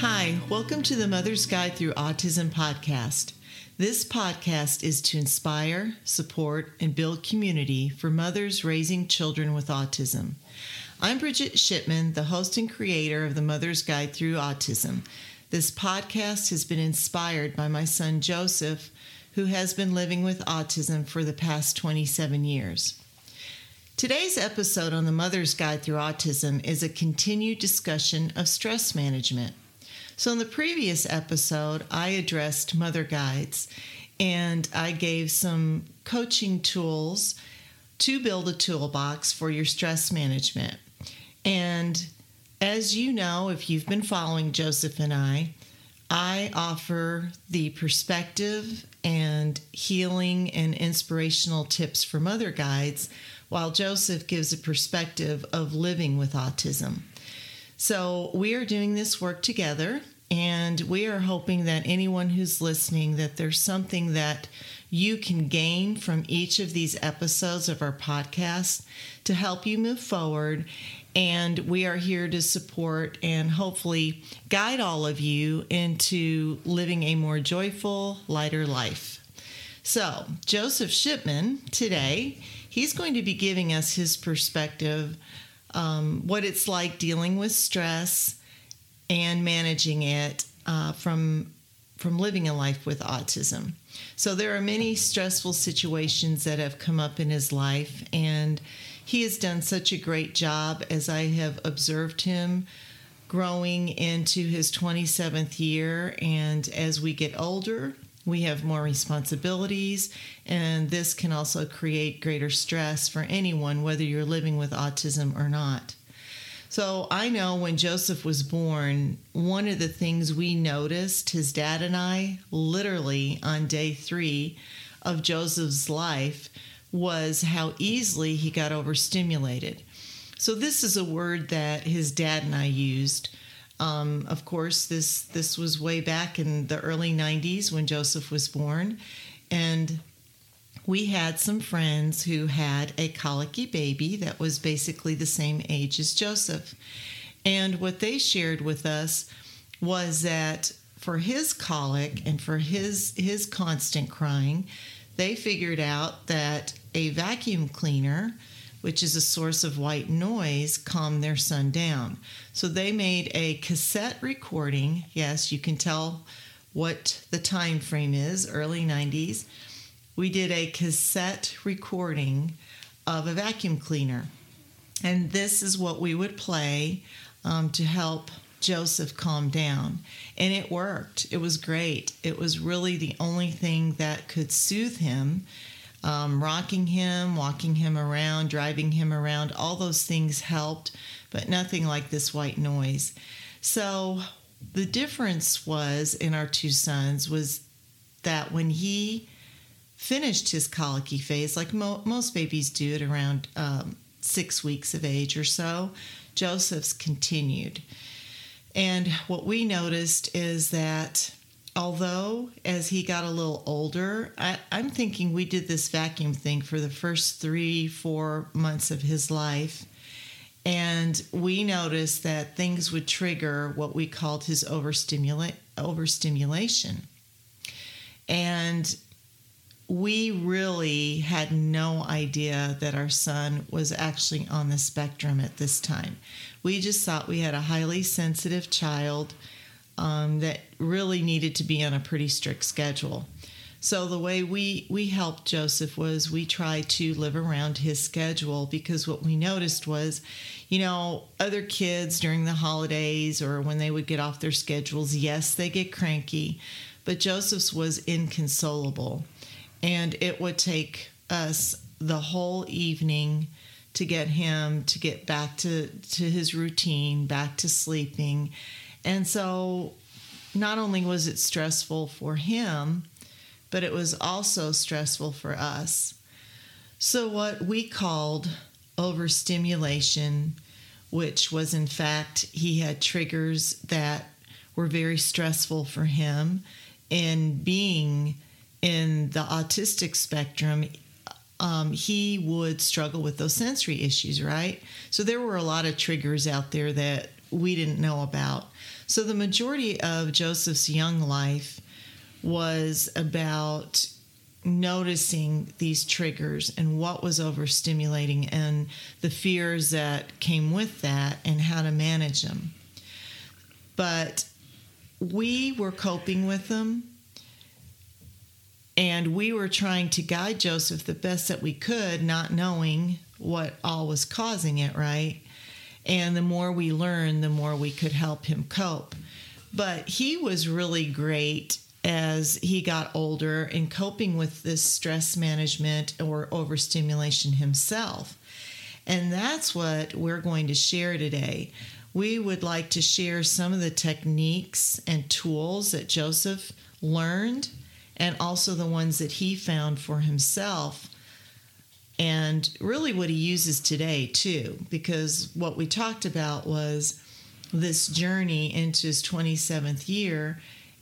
Hi, welcome to the Mother's Guide Through Autism podcast. This podcast is to inspire, support, and build community for mothers raising children with autism. I'm Bridget Shipman, the host and creator of the Mother's Guide Through Autism. This podcast has been inspired by my son Joseph, who has been living with autism for the past 27 years. Today's episode on the Mother's Guide Through Autism is a continued discussion of stress management. So, in the previous episode, I addressed mother guides and I gave some coaching tools to build a toolbox for your stress management. And as you know, if you've been following Joseph and I, I offer the perspective and healing and inspirational tips for mother guides, while Joseph gives a perspective of living with autism. So we are doing this work together and we are hoping that anyone who's listening that there's something that you can gain from each of these episodes of our podcast to help you move forward and we are here to support and hopefully guide all of you into living a more joyful, lighter life. So, Joseph Shipman today, he's going to be giving us his perspective um, what it's like dealing with stress and managing it uh, from from living a life with autism. So there are many stressful situations that have come up in his life, and he has done such a great job as I have observed him growing into his 27th year. And as we get older, we have more responsibilities, and this can also create greater stress for anyone, whether you're living with autism or not. So I know when Joseph was born, one of the things we noticed, his dad and I, literally on day three of Joseph's life, was how easily he got overstimulated. So this is a word that his dad and I used. Um, of course, this this was way back in the early '90s when Joseph was born, and we had some friends who had a colicky baby that was basically the same age as Joseph, and what they shared with us was that for his colic and for his his constant crying, they figured out that a vacuum cleaner which is a source of white noise, calmed their son down. So they made a cassette recording. Yes, you can tell what the time frame is, early 90s. We did a cassette recording of a vacuum cleaner. And this is what we would play um, to help Joseph calm down. And it worked. It was great. It was really the only thing that could soothe him um, rocking him, walking him around, driving him around, all those things helped, but nothing like this white noise. So the difference was in our two sons was that when he finished his colicky phase, like mo- most babies do at around um, six weeks of age or so, Joseph's continued. And what we noticed is that although as he got a little older, I, am thinking we did this vacuum thing for the first three, four months of his life. And we noticed that things would trigger what we called his overstimulate, overstimulation. And we really had no idea that our son was actually on the spectrum at this time. We just thought we had a highly sensitive child um, that really needed to be on a pretty strict schedule. So the way we we helped Joseph was we tried to live around his schedule because what we noticed was, you know, other kids during the holidays or when they would get off their schedules, yes, they get cranky, but Joseph's was inconsolable. And it would take us the whole evening to get him to get back to, to his routine, back to sleeping. And so not only was it stressful for him, but it was also stressful for us. So, what we called overstimulation, which was in fact, he had triggers that were very stressful for him, and being in the autistic spectrum, um, he would struggle with those sensory issues, right? So there were a lot of triggers out there that we didn't know about. So the majority of Joseph's young life was about noticing these triggers and what was overstimulating and the fears that came with that and how to manage them. But we were coping with them and we were trying to guide Joseph the best that we could, not knowing what all was causing it, right? And the more we learned, the more we could help him cope. But he was really great as he got older in coping with this stress management or overstimulation himself. And that's what we're going to share today. We would like to share some of the techniques and tools that Joseph learned and also the ones that he found for himself and really what he uses today too because what we talked about was this journey into his 27th year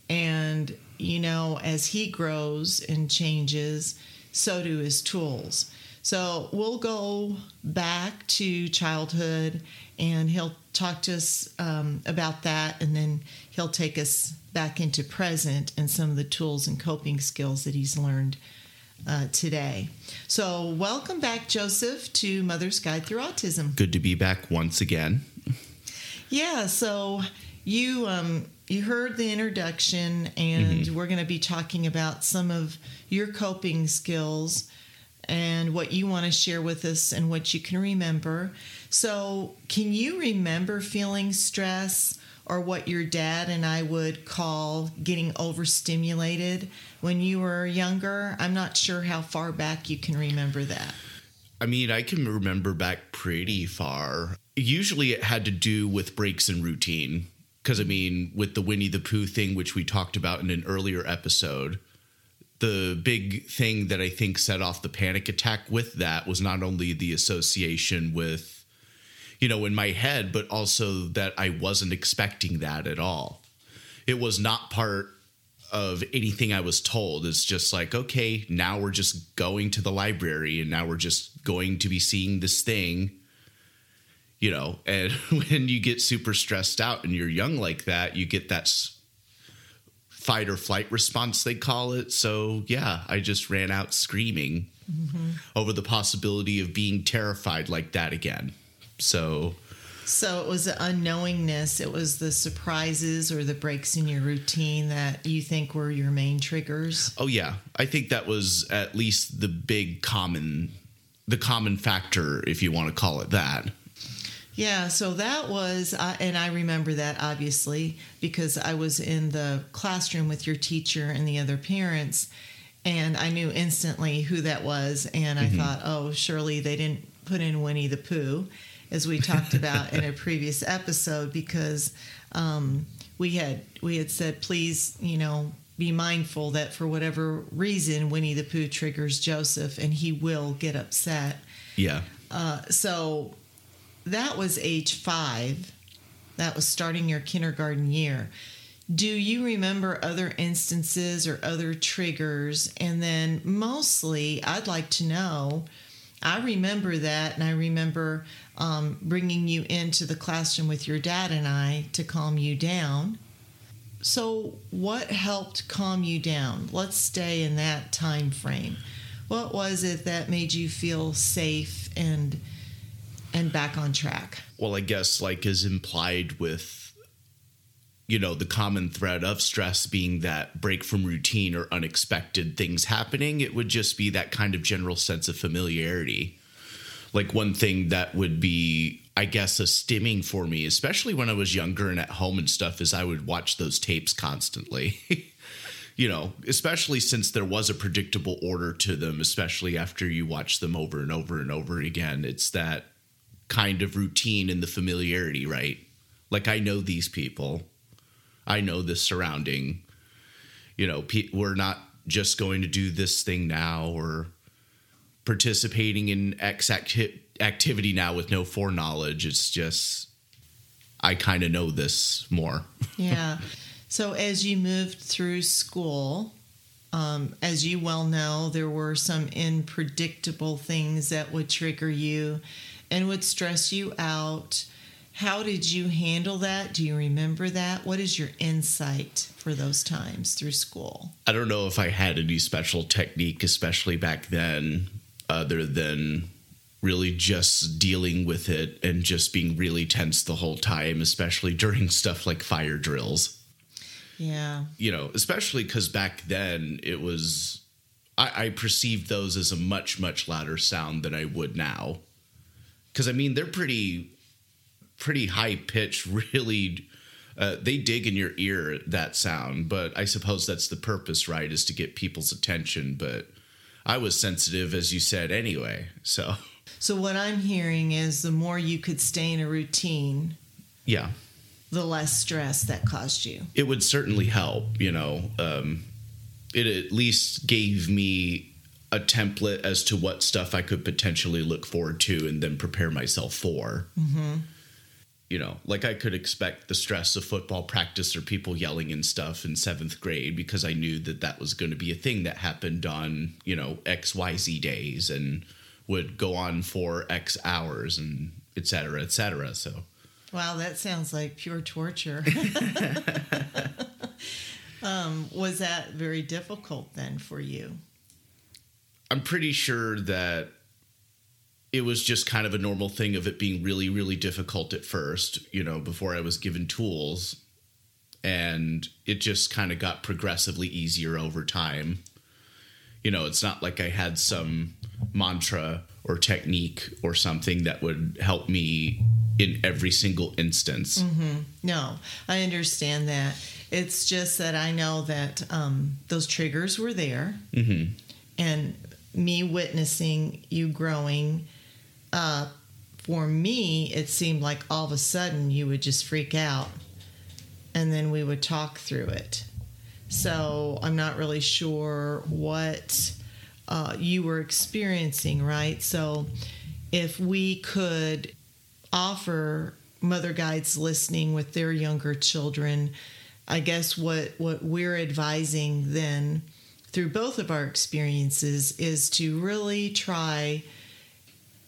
and you know, as he grows and changes, so do his tools. So we'll go back to childhood and he'll talk to us um, about that and then he'll take us back into present and some of the tools and coping skills that he's learned uh, today. So, welcome back, Joseph, to Mother's Guide Through Autism. Good to be back once again. Yeah, so you um, you heard the introduction, and mm-hmm. we're going to be talking about some of your coping skills and what you want to share with us and what you can remember. So, can you remember feeling stress or what your dad and I would call getting overstimulated when you were younger? I'm not sure how far back you can remember that. I mean, I can remember back pretty far. Usually it had to do with breaks in routine because I mean, with the Winnie the Pooh thing, which we talked about in an earlier episode, the big thing that I think set off the panic attack with that was not only the association with, you know, in my head, but also that I wasn't expecting that at all. It was not part of anything I was told. It's just like, okay, now we're just going to the library and now we're just going to be seeing this thing you know and when you get super stressed out and you're young like that you get that fight or flight response they call it so yeah i just ran out screaming mm-hmm. over the possibility of being terrified like that again so so it was the unknowingness it was the surprises or the breaks in your routine that you think were your main triggers oh yeah i think that was at least the big common the common factor if you want to call it that yeah, so that was, uh, and I remember that obviously because I was in the classroom with your teacher and the other parents, and I knew instantly who that was. And I mm-hmm. thought, oh, surely they didn't put in Winnie the Pooh, as we talked about in a previous episode, because um, we had we had said, please, you know, be mindful that for whatever reason, Winnie the Pooh triggers Joseph, and he will get upset. Yeah. Uh, so that was age five. That was starting your kindergarten year. Do you remember other instances or other triggers? And then mostly, I'd like to know. I remember that, and I remember um, bringing you into the classroom with your dad and I to calm you down. So, what helped calm you down? Let's stay in that time frame. What was it that made you feel safe and and back on track. Well, I guess like is implied with you know the common thread of stress being that break from routine or unexpected things happening it would just be that kind of general sense of familiarity like one thing that would be i guess a stimming for me especially when i was younger and at home and stuff is i would watch those tapes constantly you know especially since there was a predictable order to them especially after you watch them over and over and over again it's that kind of routine and the familiarity, right? Like I know these people, I know this surrounding. You know, we're not just going to do this thing now or participating in X acti- activity now with no foreknowledge. It's just I kind of know this more. yeah. So as you moved through school, um, as you well know, there were some unpredictable things that would trigger you and would stress you out. How did you handle that? Do you remember that? What is your insight for those times through school? I don't know if I had any special technique, especially back then, other than really just dealing with it and just being really tense the whole time, especially during stuff like fire drills. Yeah. You know, especially because back then it was, I, I perceived those as a much, much louder sound than I would now. Because I mean, they're pretty, pretty high pitched, really. Uh, they dig in your ear that sound, but I suppose that's the purpose, right? Is to get people's attention. But I was sensitive, as you said, anyway. So, So what I'm hearing is the more you could stay in a routine, yeah, the less stress that caused you. it would certainly help. You know, um, it at least gave me a template as to what stuff I could potentially look forward to and then prepare myself for. Mm-hmm. You know, like I could expect the stress of football practice or people yelling and stuff in seventh grade because I knew that that was going to be a thing that happened on, you know, XYZ days and would go on for X hours and et cetera, et cetera. So, Wow, that sounds like pure torture. um, was that very difficult then for you? I'm pretty sure that it was just kind of a normal thing of it being really, really difficult at first, you know, before I was given tools. And it just kind of got progressively easier over time. You know, it's not like I had some mantra or technique or something that would help me in every single instance. No, I understand that. It's just that I know that um, those triggers were there, Mm-hmm. and me witnessing you growing. Uh, for me, it seemed like all of a sudden you would just freak out, and then we would talk through it. So I'm not really sure what uh, you were experiencing, right? So if we could offer mother guides listening with their younger children, I guess what what we're advising then through both of our experiences is to really try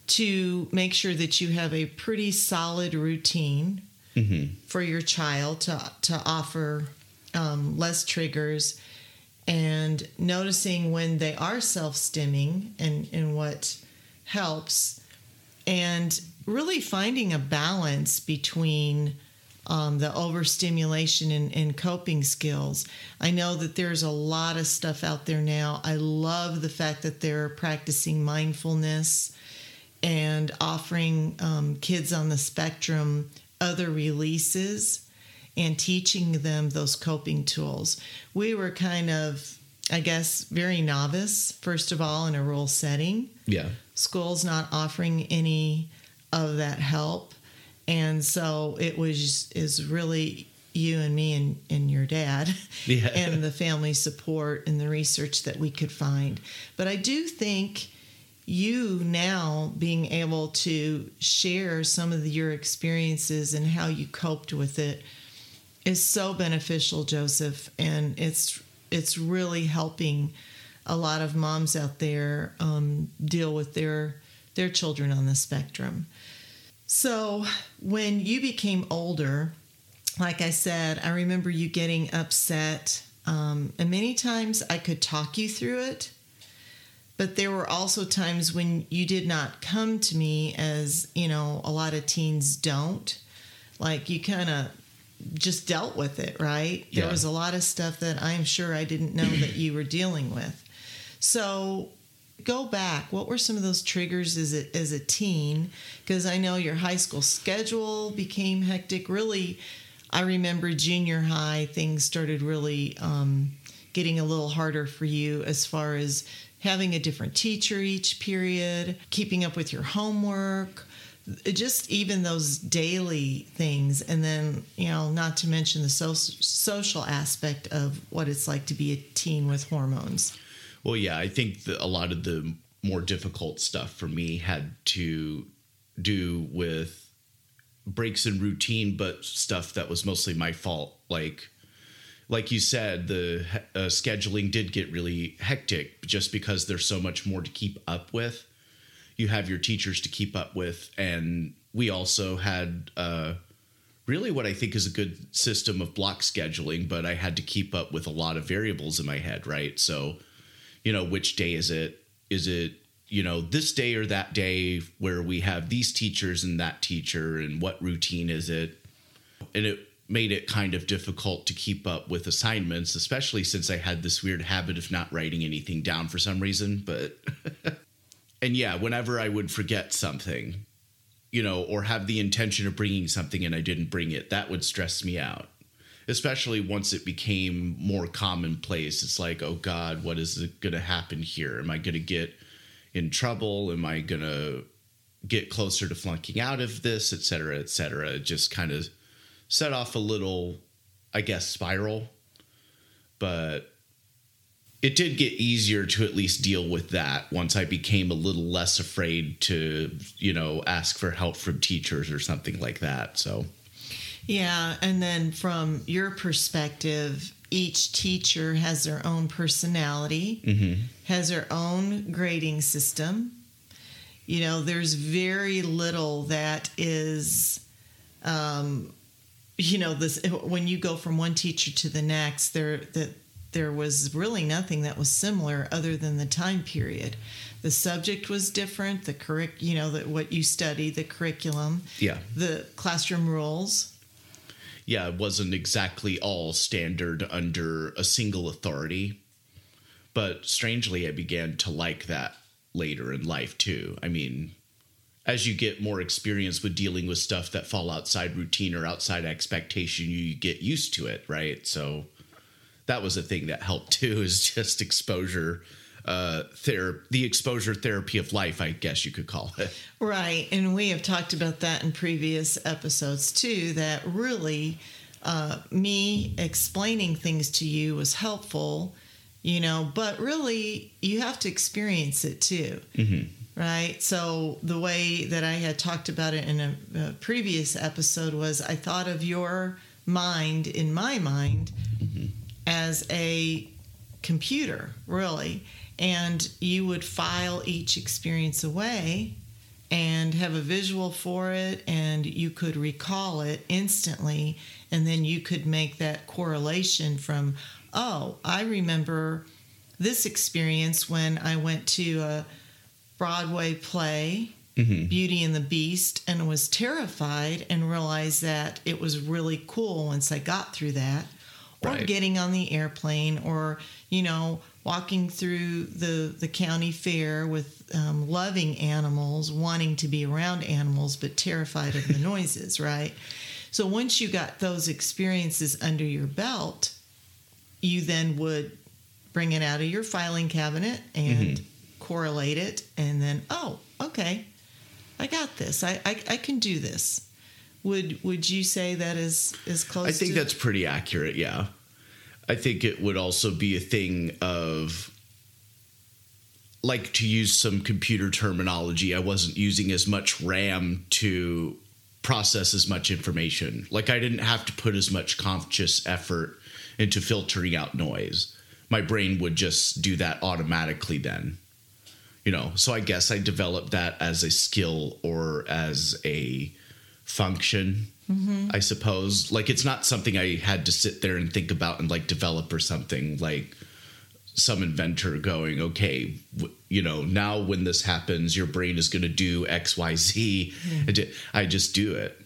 to make sure that you have a pretty solid routine Mm-hmm. for your child to to offer um, less triggers and noticing when they are self-stimming and and what helps and really finding a balance between um, the overstimulation and, and coping skills. I know that there's a lot of stuff out there now. I love the fact that they're practicing mindfulness and offering um, kids on the spectrum other releases and teaching them those coping tools. We were kind of, I guess, very novice, first of all, in a rural setting Yeah. school's not offering any of that help and so it was is really you and me and, and your dad Yeah. and the family support and the research that we could find but i do think you now being able to share some of the, your experiences and how you coped with it is so beneficial joseph and it's it's really helping a lot of moms out there um, deal with their their children on the spectrum. So when you became older, like I said, I remember you getting upset, um, and many times I could talk you through it. But there were also times when you did not come to me, as you know, a lot of teens don't. Like you kind of just dealt with it, right? There was a lot of stuff that I'm sure I didn't know that you were dealing with. So go back. What were some of those triggers as a, as a teen? Because I know your high school schedule became hectic. Really, I remember junior high, things started really um, getting a little harder for you as far as having a different teacher each period, keeping up with your homework. Just even those daily things, and then you know, not to mention the so- social aspect of what it's like to be a teen with hormones. Well, yeah, I think that a lot of the more difficult stuff for me had to do with breaks in routine, but stuff that was mostly my fault. Like, like you said, the uh, scheduling did get really hectic just because there's so much more to keep up with. You have your teachers to keep up with, and we also had uh, really what I think is a good system of block scheduling, but I had to keep up with a lot of variables in my head, right? So, you know, which day is it? Is it, you know, this day or that day where we have these teachers and that teacher, and what routine is it? And it made it kind of difficult to keep up with assignments, especially since I had this weird habit of not writing anything down for some reason. But, and yeah, whenever I would forget something, you know, or have the intention of bringing something and I didn't bring it, that would stress me out. Especially once it became more commonplace. It's like, oh God, what is going to happen here? Am I going to get in trouble? Am I going to get closer to flunking out of this, et cetera, et cetera? Just kind of set off a little, I guess, spiral. But it did get easier to at least deal with that once I became a little less afraid to, you know, ask for help from teachers or something like that. So, yeah. And then from your perspective, each teacher has their own personality, mm-hmm. has their own grading system. You know, there's very little that is, um, you know, this eh, when you go from one teacher to the next, there that there was really nothing that was similar other than the time period. The subject was different, the curric, you know, the, what you study, the curriculum, yeah, the classroom rules. Yeah, it wasn't exactly all standard under a single authority, but strangely, I began to like that later in life too. I mean, as you get more experience with dealing with stuff that fall outside routine or outside expectation, you get used to it, right? So that was a thing that helped too is just exposure uh ther- the exposure therapy of life i guess you could call it right and we have talked about that in previous episodes too that really uh, me explaining things to you was helpful you know but really you have to experience it too mm-hmm. Right so the way that i had talked about it in a, a previous episode was i thought of your mind in my mind mm-hmm as a computer, really. And you would file each experience away and have a visual for it, and you could recall it instantly. And then you could make that correlation from, oh, I remember this experience when I went to a Broadway play Mm-hmm. Beauty and the Beast and was terrified and realized that it was really cool once I got through that or right. getting on the airplane or you know walking through the the county fair with um, loving animals wanting to be around animals but terrified of the noises right so once you got those experiences under your belt you then would bring it out of your filing cabinet and mm-hmm. Correlate it and then oh okay i got this i i, I can do this would would you say that is is close? I think to- that's pretty accurate. Yeah, I think it would also be a thing of like to use some computer terminology. I wasn't using as much RAM to process as much information. Like I didn't have to put as much conscious effort into filtering out noise. My brain would just do that automatically then. You know, so I guess I developed that as a skill or as a function mm-hmm. i suppose. Like it's not something i had to sit there and think about and like develop or something like some inventor going okay w- you know now when this happens your brain is going to do xyz i just do it.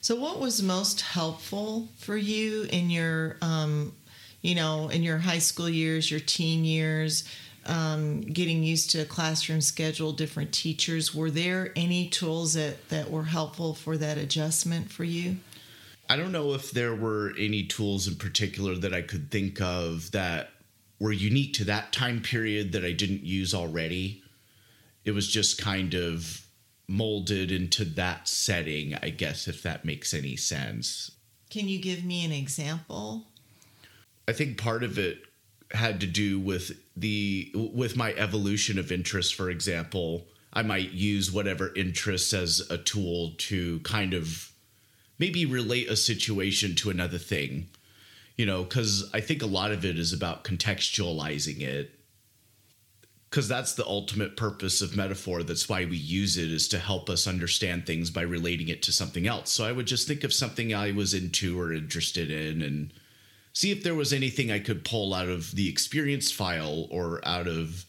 So what was most helpful for you in your um, you know in your high school years your teen years um, getting used to a classroom schedule, different teachers. Were there any tools that, that were helpful for that adjustment for you? I don't know if there were any tools in particular that I could think of that were unique to that time period that I didn't use already. It was just kind of molded into that setting, I guess, if that makes any sense. Can you give me an example? I think part of it had to do with the with my evolution of interest for example i might use whatever interests as a tool to kind of maybe relate a situation to another thing you know because i think a lot of it is about contextualizing it because that's the ultimate purpose of metaphor. That's why we use it is to help us understand things by relating it to something else. So I would just think of something I was into or interested in and see if there was anything I could pull out of the experience file or out of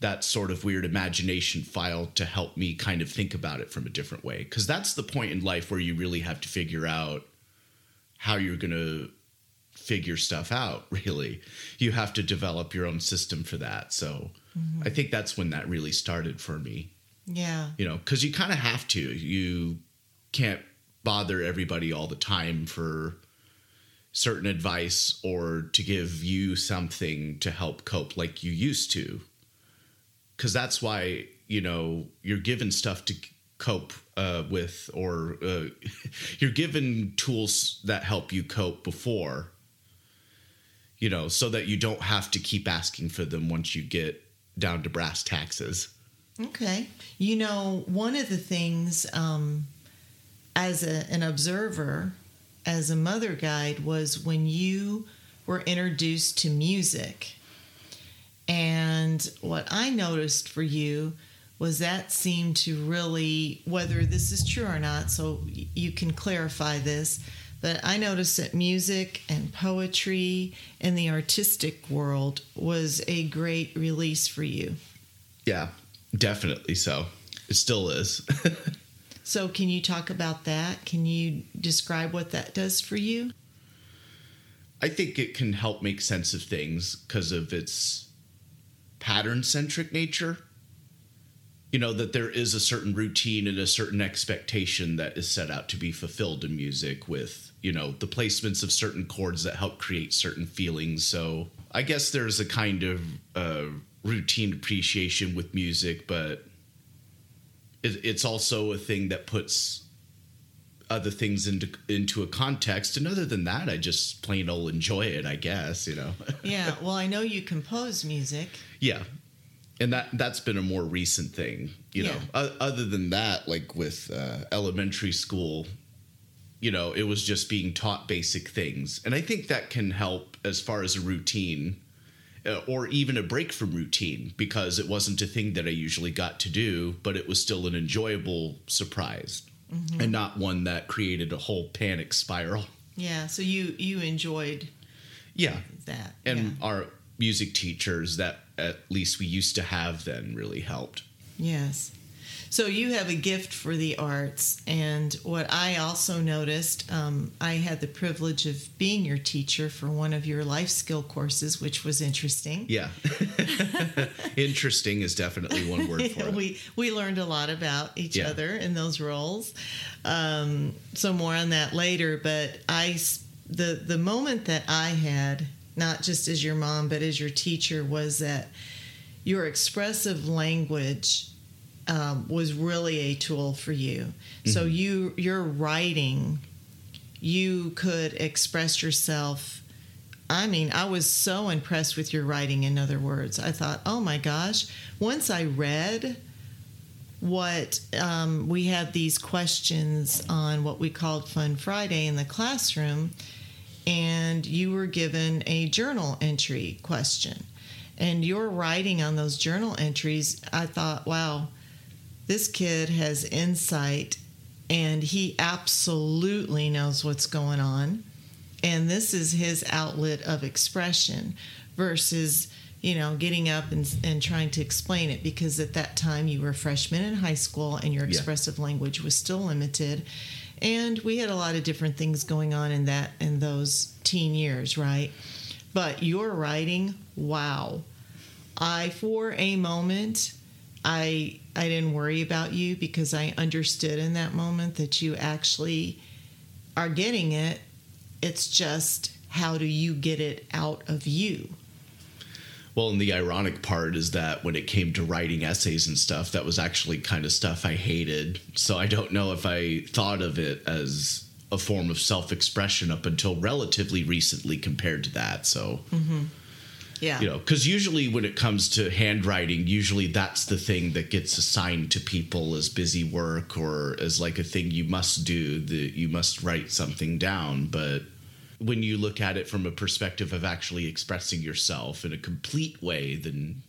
that sort of weird imagination file to help me kind of think about it from a different way. Because that's the point in life where you really have to figure out how you're going to figure stuff out, really. You have to develop your own system for that. So mm-hmm. I think that's when that really started for me. Yeah. You know, because you kind of have to. You can't bother everybody all the time for certain advice or to give you something to help cope like you used to. Because that's why you know you're given stuff to cope uh, with or uh, you're given tools that help you cope before you know so that you don't have to keep asking for them once you get down to brass taxes. Okay. You know one of the things um, as a, an observer as a mother guide was when you were introduced to music and what I noticed for you was that seemed to really, whether this is true or not, so you can clarify this, but I noticed that music and poetry and the artistic world was a great release for you. Yeah, definitely so. It still is. so, can you talk about that? Can you describe what that does for you? I think it can help make sense of things because of its pattern centric nature. You know, that there is a certain routine and a certain expectation that is set out to be fulfilled in music with, you know, the placements of certain chords that help create certain feelings. So I guess there's a kind of uh, routine appreciation with music, but it, it's also a thing that puts other things into into a context and other than that i just plain old enjoy it i guess you know yeah well i know you compose music yeah. And that that's been a more recent thing, you yeah. know. other than that, like with uh, elementary school, you know, it was just being taught basic things, and I think that can help as far as a routine, uh, or even a break from routine, because it wasn't a thing that I usually got to do, but it was still an enjoyable surprise, mm-hmm. and not one that created a whole panic spiral. Yeah. So you you enjoyed. Yeah. That and yeah. our music teachers that at least we used to have then really helped. Yes. So you have a gift for the arts, and what I also noticed, um, I had the privilege of being your teacher for one of your life skill courses, which was interesting. Yeah, interesting is definitely one word for it. we we learned a lot about each yeah. other in those roles. Um, so more on that later. But I the the moment that I had not just as your mom, but as your teacher, was that your expressive language um, was really a tool for you. Mm-hmm. So you your writing, you could express yourself. I mean, I was so impressed with your writing. In other words, I thought, oh my gosh! Once I read what um, we had these questions on what we called Fun Friday in the classroom and you were given a journal entry question. And you're writing on those journal entries. I thought, wow, this kid has insight and he absolutely knows what's going on. And this is his outlet of expression versus, you know, getting up and, and trying to explain it because at that time you were a freshman in high school and your expressive yeah. language was still limited and we had a lot of different things going on in that in those teen years right but your writing wow i for a moment i i didn't worry about you because i understood in that moment that you actually are getting it it's just how do you get it out of you well, and the ironic part is that when it came to writing essays and stuff, that was actually kind of stuff I hated. So I don't know if I thought of it as a form of self expression up until relatively recently compared to that. So, mm-hmm. Yeah. You know, because usually when it comes to handwriting, usually that's the thing that gets assigned to people as busy work or as like a thing you must do, that you must write something down. But when you look at it from a perspective of actually expressing yourself in a complete way, then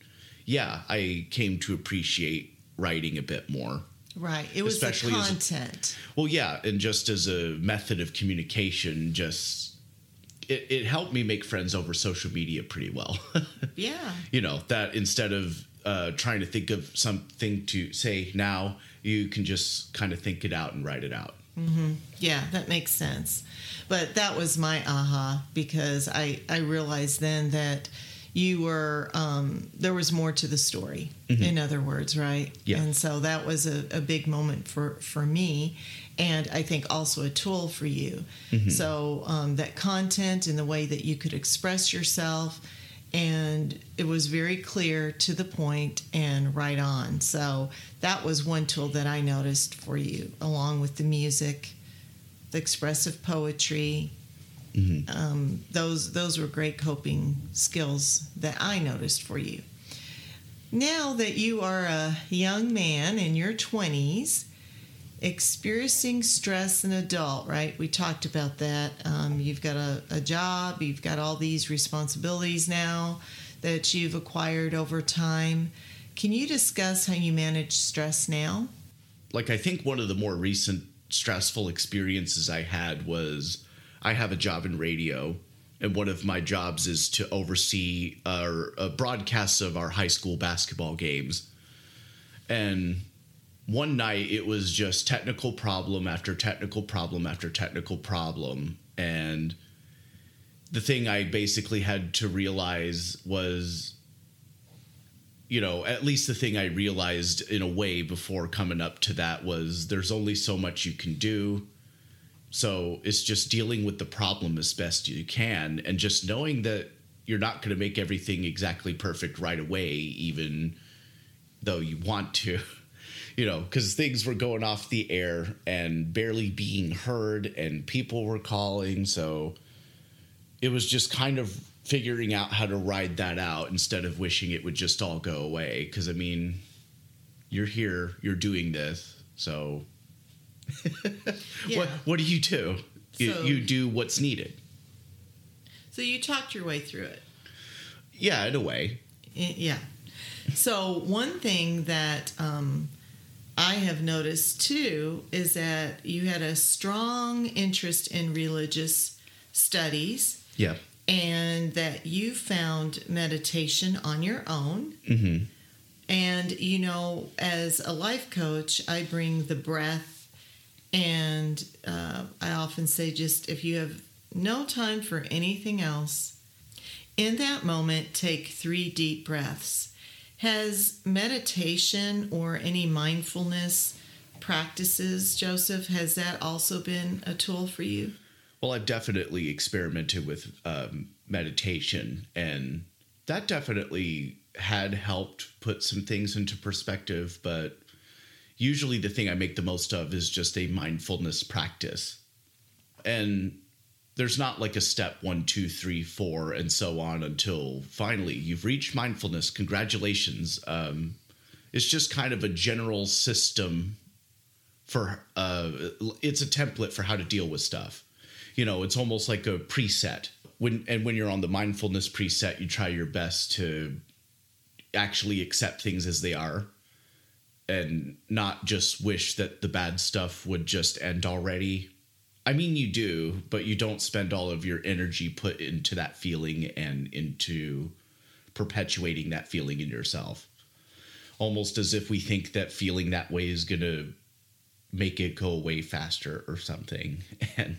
yeah, I came to appreciate writing a bit more. Right. It was Especially the content. Well, yeah, and just as a method of communication, just it, it helped me make friends over social media pretty well. yeah. you know that instead of uh, trying to think of something to say now, you can just kind of think it out and write it out. Yeah, that makes sense. But that was my aha because I, I realized then that you were, um, there was more to the story, in other words, right? Yeah. And so that was a, a big moment for, for me. And I think also a tool for you. So um, that content and the way that you could express yourself, and it was very clear to the point and right on. So that was one tool that I noticed for you, along with the music, the expressive poetry. Um, those those were great coping skills that I noticed for you. Now that you are a young man in your twenties, experiencing stress an adult, right? We talked about that. Um, you've got a, a job, you've got all these responsibilities now that you've acquired over time. Can you discuss how you manage stress now? Like I think one of the more recent stressful experiences I had was I have a job in radio, and one of my jobs is to oversee our uh, broadcasts of our high school basketball games. And one night it was just technical problem after technical problem after technical problem, and the thing I basically had to realize was you know, at least the thing I realized in a way before coming up to that was there's only so much you can do. So it's just dealing with the problem as best you can. And just knowing that you're not going to make everything exactly perfect right away, even though you want to, you know, because things were going off the air and barely being heard and people were calling. So it was just kind of figuring out how to ride that out instead of wishing it would just all go away. Because I mean, you're here, you're doing this, so Yeah. what what do you do? You, So- you do what's needed. So you talked your way through it. Yeah, in a way. Yeah. So one thing that um, I have noticed too is that you had a strong interest in religious studies Yeah. and that you found meditation on your own. Mm-hmm. And, you know, as a life coach, I bring the breath. And uh, I often say, just if you have no time for anything else, in that moment, take three deep breaths. Has meditation or any mindfulness practices, Joseph, has that also been a tool for you? Well, I've definitely experimented with um, meditation, and that definitely had helped put some things into perspective. But usually, the thing I make the most of is just a mindfulness practice. And there's not like a step one, two, three, four, and so on until finally you've reached mindfulness. Congratulations. Um, it's just kind of a general system for, uh, it's a template for how to deal with stuff you know it's almost like a preset when and when you're on the mindfulness preset you try your best to actually accept things as they are and not just wish that the bad stuff would just end already i mean you do but you don't spend all of your energy put into that feeling and into perpetuating that feeling in yourself almost as if we think that feeling that way is going to make it go away faster or something and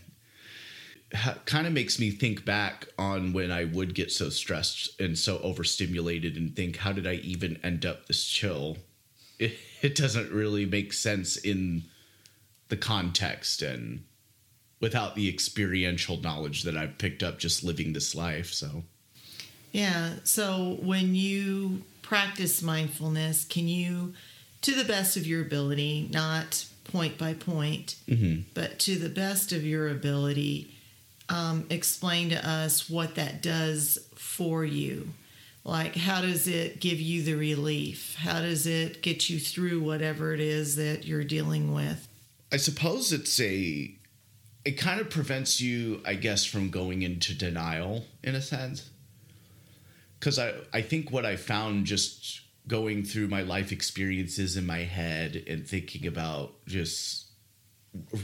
kind of makes me think back on when I would get so stressed and so overstimulated and think, how did I even end up this chill? It, it doesn't really make sense in the context and without the experiential knowledge that I've picked up just living this life. So, Yeah. So when you practice mindfulness, can you, to the best of your ability, not point by point, but to the best of your ability, um, explain to us what that does for you? Like, how does it give you the relief? How does it get you through whatever it is that you're dealing with? I suppose it's a it kind of prevents you, I guess, from going into denial in a sense. Cuz I I think what I found just going through my life experiences in my head and thinking about just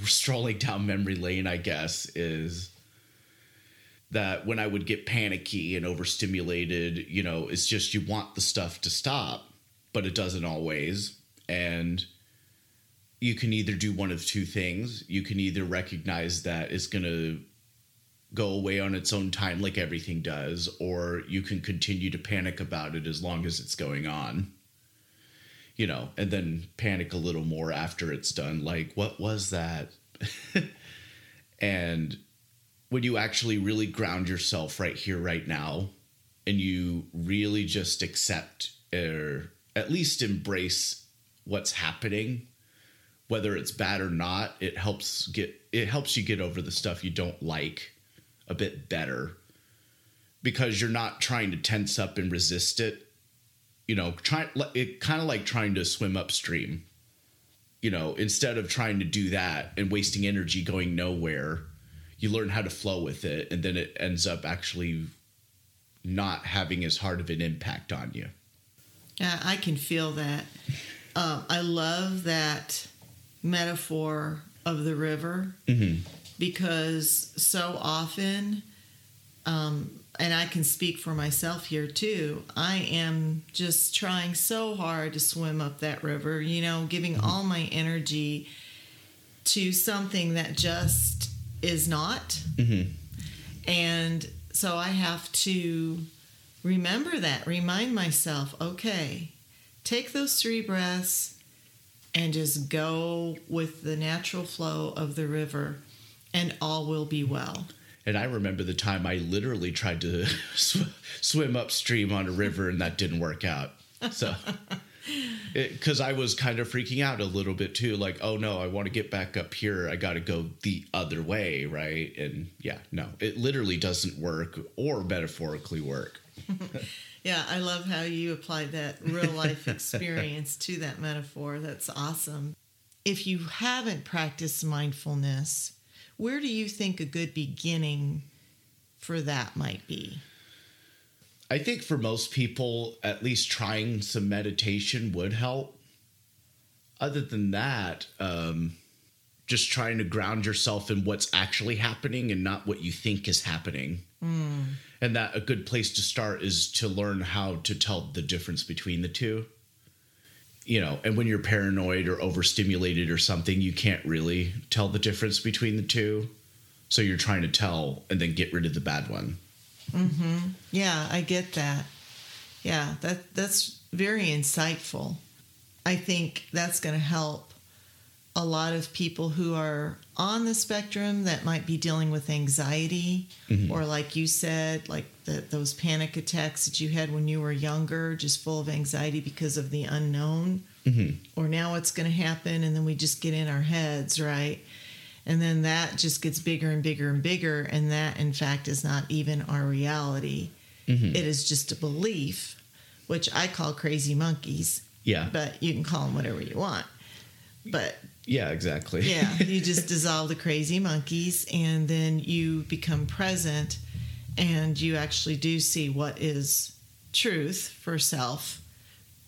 strolling down memory lane, I guess, is that when I would get panicky and overstimulated, you know, it's just you want the stuff to stop, but it doesn't always. And you can either do one of two things. You can either recognize that it's going to go away on its own time, like everything does, or you can continue to panic about it as long as it's going on. You know, and then panic a little more after it's done. Like, what was that? and when you actually really ground yourself right here, right now, and you really just accept or at least embrace what's happening whether it's bad or not it helps get it helps you get over the stuff you don't like a bit better because you're not trying to tense up and resist it. You know try it kind of like trying to swim upstream. You know instead of trying to do that and wasting energy going nowhere you learn how to flow with it and then it ends up actually not having as hard of an impact on you. Yeah i can feel that. Uh, i love that metaphor of the river mm-hmm. because so often, um, and I can speak for myself here too, I am just trying so hard to swim up that river, you know, giving mm-hmm. all my energy to something that just is not. Mm-hmm. And so I have to remember that, remind myself, okay, take those three breaths and just go with the natural flow of the river, and all will be well. And I remember the time I literally tried to sw- swim upstream on a river, and that didn't work out. So, because I was kind of freaking out a little bit too, like, oh no, I want to get back up here. I got to go the other way, right? And yeah, no, it literally doesn't work or metaphorically work. Yeah, I love how you applied that real life experience to that metaphor. That's awesome. If you haven't practiced mindfulness, where do you think a good beginning for that might be? I think for most people, at least trying some meditation would help. Other than that, um, just trying to ground yourself in what's actually happening and not what you think is happening. Mm. And that a good place to start is to learn how to tell the difference between the two. You know and when you're paranoid or overstimulated or something you can't really tell the difference between the two. So you're trying to tell and then get rid of the bad one. Mm-hmm. yeah i get that. Yeah that that's very insightful. I think that's going to help a lot of people who are on the spectrum that might be dealing with anxiety mm-hmm. or like you said like the, those panic attacks that you had when you were younger just full of anxiety because of the unknown mm-hmm. or now what's going to happen and then we just get in our heads right and then that just gets bigger and bigger and bigger and that in fact is not even our reality mm-hmm. it is just a belief which i call crazy monkeys yeah but you can call them whatever you want but yeah, exactly. yeah, you just dissolve the crazy monkeys and then you become present and you actually do see what is truth for self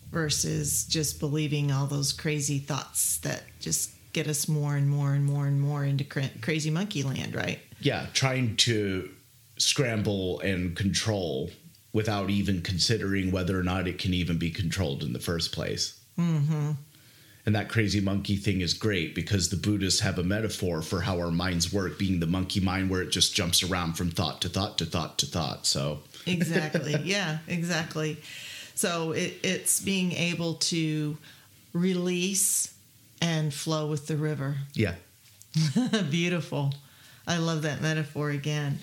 versus just believing all those crazy thoughts that just get us more and more and more and more into crazy monkey land, right? Yeah, trying to scramble and control without even considering whether or not it can even be controlled in the first place. Mm-hmm. And that crazy monkey thing is great because the Buddhists have a metaphor for how our minds work, being the monkey mind where it just jumps around from thought to thought to thought to thought. So exactly, yeah, exactly. So it, it's being able to release and flow with the river. Yeah, beautiful. I love that metaphor again.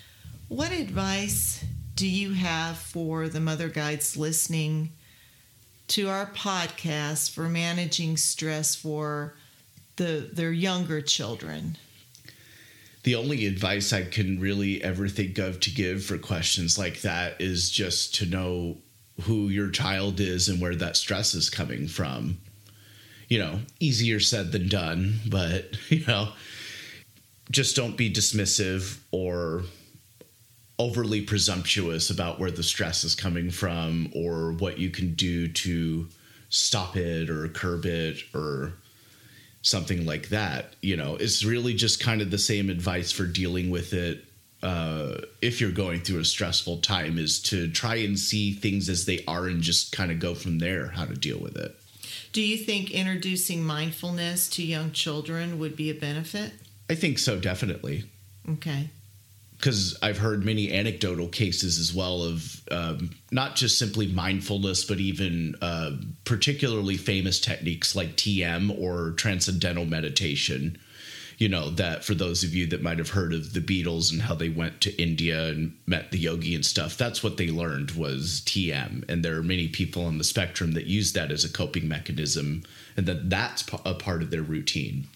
What advice do you have for the mother guides listening? To our podcast for managing stress for the their younger children? The only advice I can really ever think of to give for questions like that is just to know who your child is and where that stress is coming from. You know, easier said than done, but you know, just don't be dismissive or overly presumptuous about where the stress is coming from or what you can do to stop it or curb it or something like that. You know, it's really just kind of the same advice for dealing with it. Uh, if you're going through a stressful time, is to try and see things as they are and just kind of go from there how to deal with it. Do you think introducing mindfulness to young children would be a benefit? I think so, definitely. Okay. Because I've heard many anecdotal cases as well of um, not just simply mindfulness, but even uh, particularly famous techniques like TM or transcendental meditation. You know, that for those of you that might have heard of the Beatles and how they went to India and met the yogi and stuff, that's what they learned was TM. And there are many people on the spectrum that use that as a coping mechanism and that that's a part of their routine.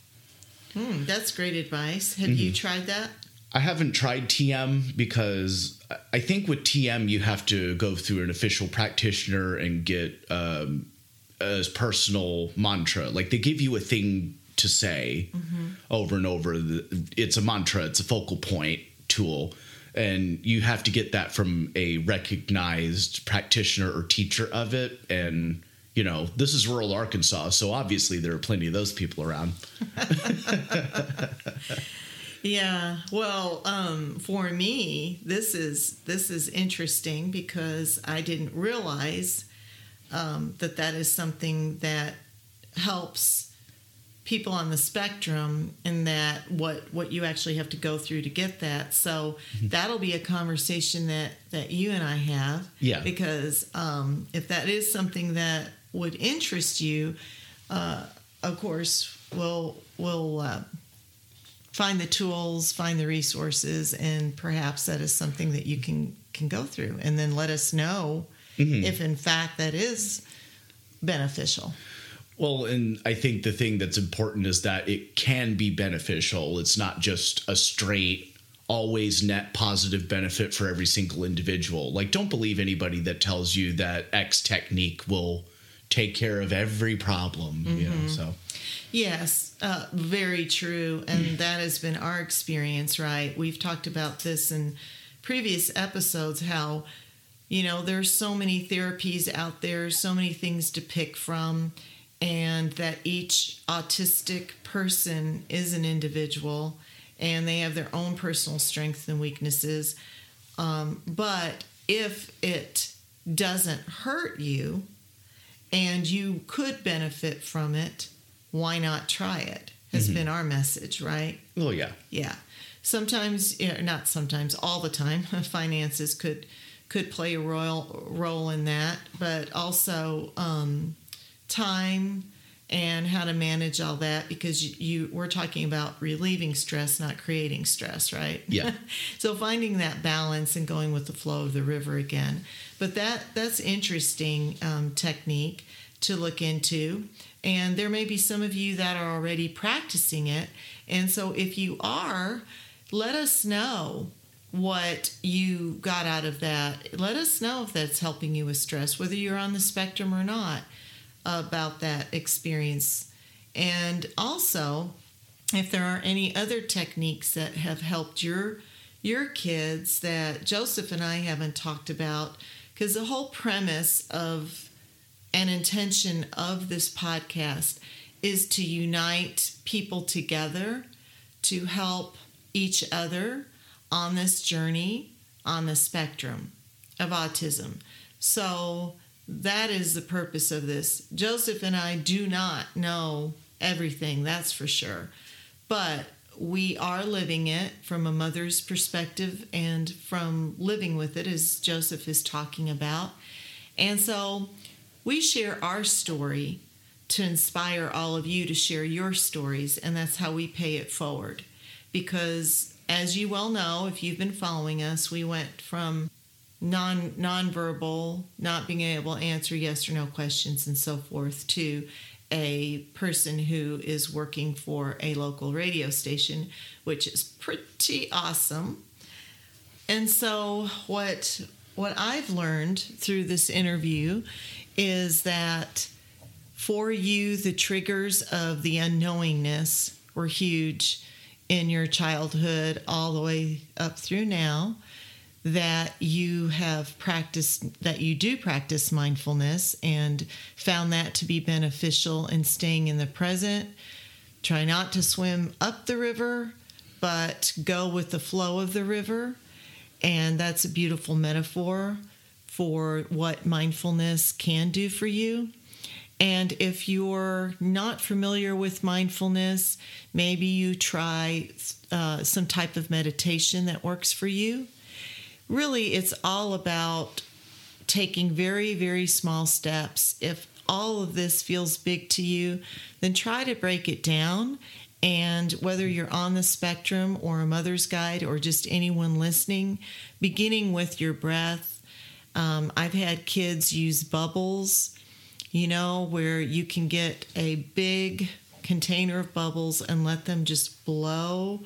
Hmm, that's great advice. Have mm-hmm. you tried that? I haven't tried TM because I think with TM you have to go through an official practitioner and get um, a personal mantra. Like they give you a thing to say mm-hmm. over and over. It's a mantra. It's a focal point tool, and you have to get that from a recognized practitioner or teacher of it. And you know, this is rural Arkansas, so obviously there are plenty of those people around. yeah, well, um, for me, this is this is interesting because I didn't realize um, that that is something that helps people on the spectrum and that what what you actually have to go through to get that. So mm-hmm. that'll be a conversation that that you and i have. Yeah. Because um, if that is something that would interest you, uh, of course, we'll we'll uh, find the tools, find the resources, and perhaps that is something that you can can go through, and then let us know mm-hmm. if in fact that is beneficial. Well, and I think the thing that's important is that it can be beneficial. It's not just a straight always net positive benefit for every single individual. Like don't believe anybody that tells you that X technique will take care of every problem mm-hmm. you know mm-hmm. so yes uh, very true and that has been our experience right we've talked about this in previous episodes how you know there's so many therapies out there so many things to pick from and that each autistic person is an individual and they have their own personal strengths and weaknesses um, but if it doesn't hurt you and you could benefit from it, why not try it? Has mm-hmm. been our message, right? Oh, yeah. Yeah. Sometimes, not sometimes, all the time, finances could could play a royal role in that, but also um, time and how to manage all that because you, you we're talking about relieving stress, not creating stress, right? Yeah. so finding that balance and going with the flow of the river again. But that that's interesting um, technique to look into, and there may be some of you that are already practicing it. And so if you are, let us know what you got out of that. Let us know if that's helping you with stress, whether you're on the spectrum or not, about that experience. And also, if there are any other techniques that have helped your your kids that Joseph and I haven't talked about because the whole premise of an intention of this podcast is to unite people together to help each other on this journey on the spectrum of autism. So that is the purpose of this. Joseph and I do not know everything, that's for sure. But we are living it from a mother's perspective and from living with it, as Joseph is talking about. And so we share our story to inspire all of you to share your stories, and that's how we pay it forward. Because, as you well know, if you've been following us, we went from non nonverbal, not being able to answer yes or no questions and so forth, to a person who is working for a local radio station, which is pretty awesome. And so what what I've learned through this interview is that for you the triggers of the unknowingness were huge in your childhood all the way up through now that you have practiced, that you do practice mindfulness and found that to be beneficial in staying in the present. Try not to swim up the river, but go with the flow of the river. And that's a beautiful metaphor for what mindfulness can do for you. And if you're not familiar with mindfulness, maybe you try uh, some type of meditation that works for you really it's all about taking very, very small steps. If all of this feels big to you, then try to break it down. And whether you're on the spectrum or a mother's guide or just anyone listening, beginning with your breath. Um, I've had kids use bubbles, you know, where you can get a big container of bubbles and let them just blow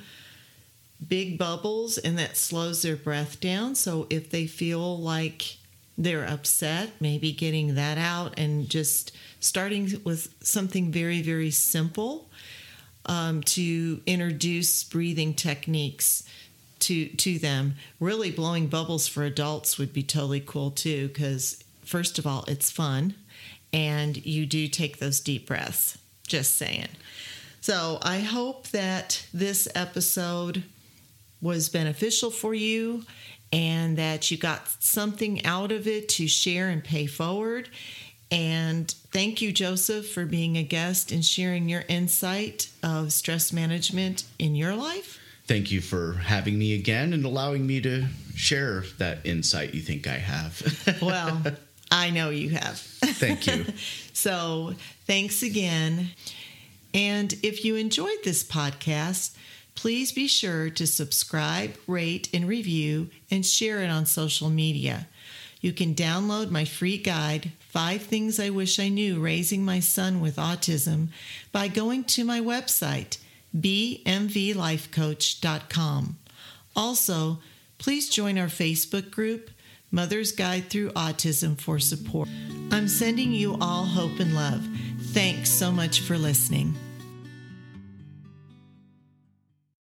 big bubbles and that slows their breath down. So if they feel like they're upset, maybe getting that out and just starting with something very, very simple um, to introduce breathing techniques to to them. Really, blowing bubbles for adults would be totally cool too, because first of all, it's fun, and you do take those deep breaths. Just saying. So I hope that this episode was beneficial for you and that you got something out of it to share and pay forward. And thank you, Joseph, for being a guest and sharing your insight of stress management in your life. Thank you for having me again and allowing me to share that insight you think I have. well, I know you have. Thank you. so, thanks again. And if you enjoyed this podcast, Please be sure to subscribe, rate, and review, and share it on social media. You can download my free guide, Five Things I Wish I Knew Raising My Son with Autism, by going to my website, bmvlifecoach.com. Also, please join our Facebook group, Mother's Guide Through Autism, for support. I'm sending you all hope and love. Thanks so much for listening.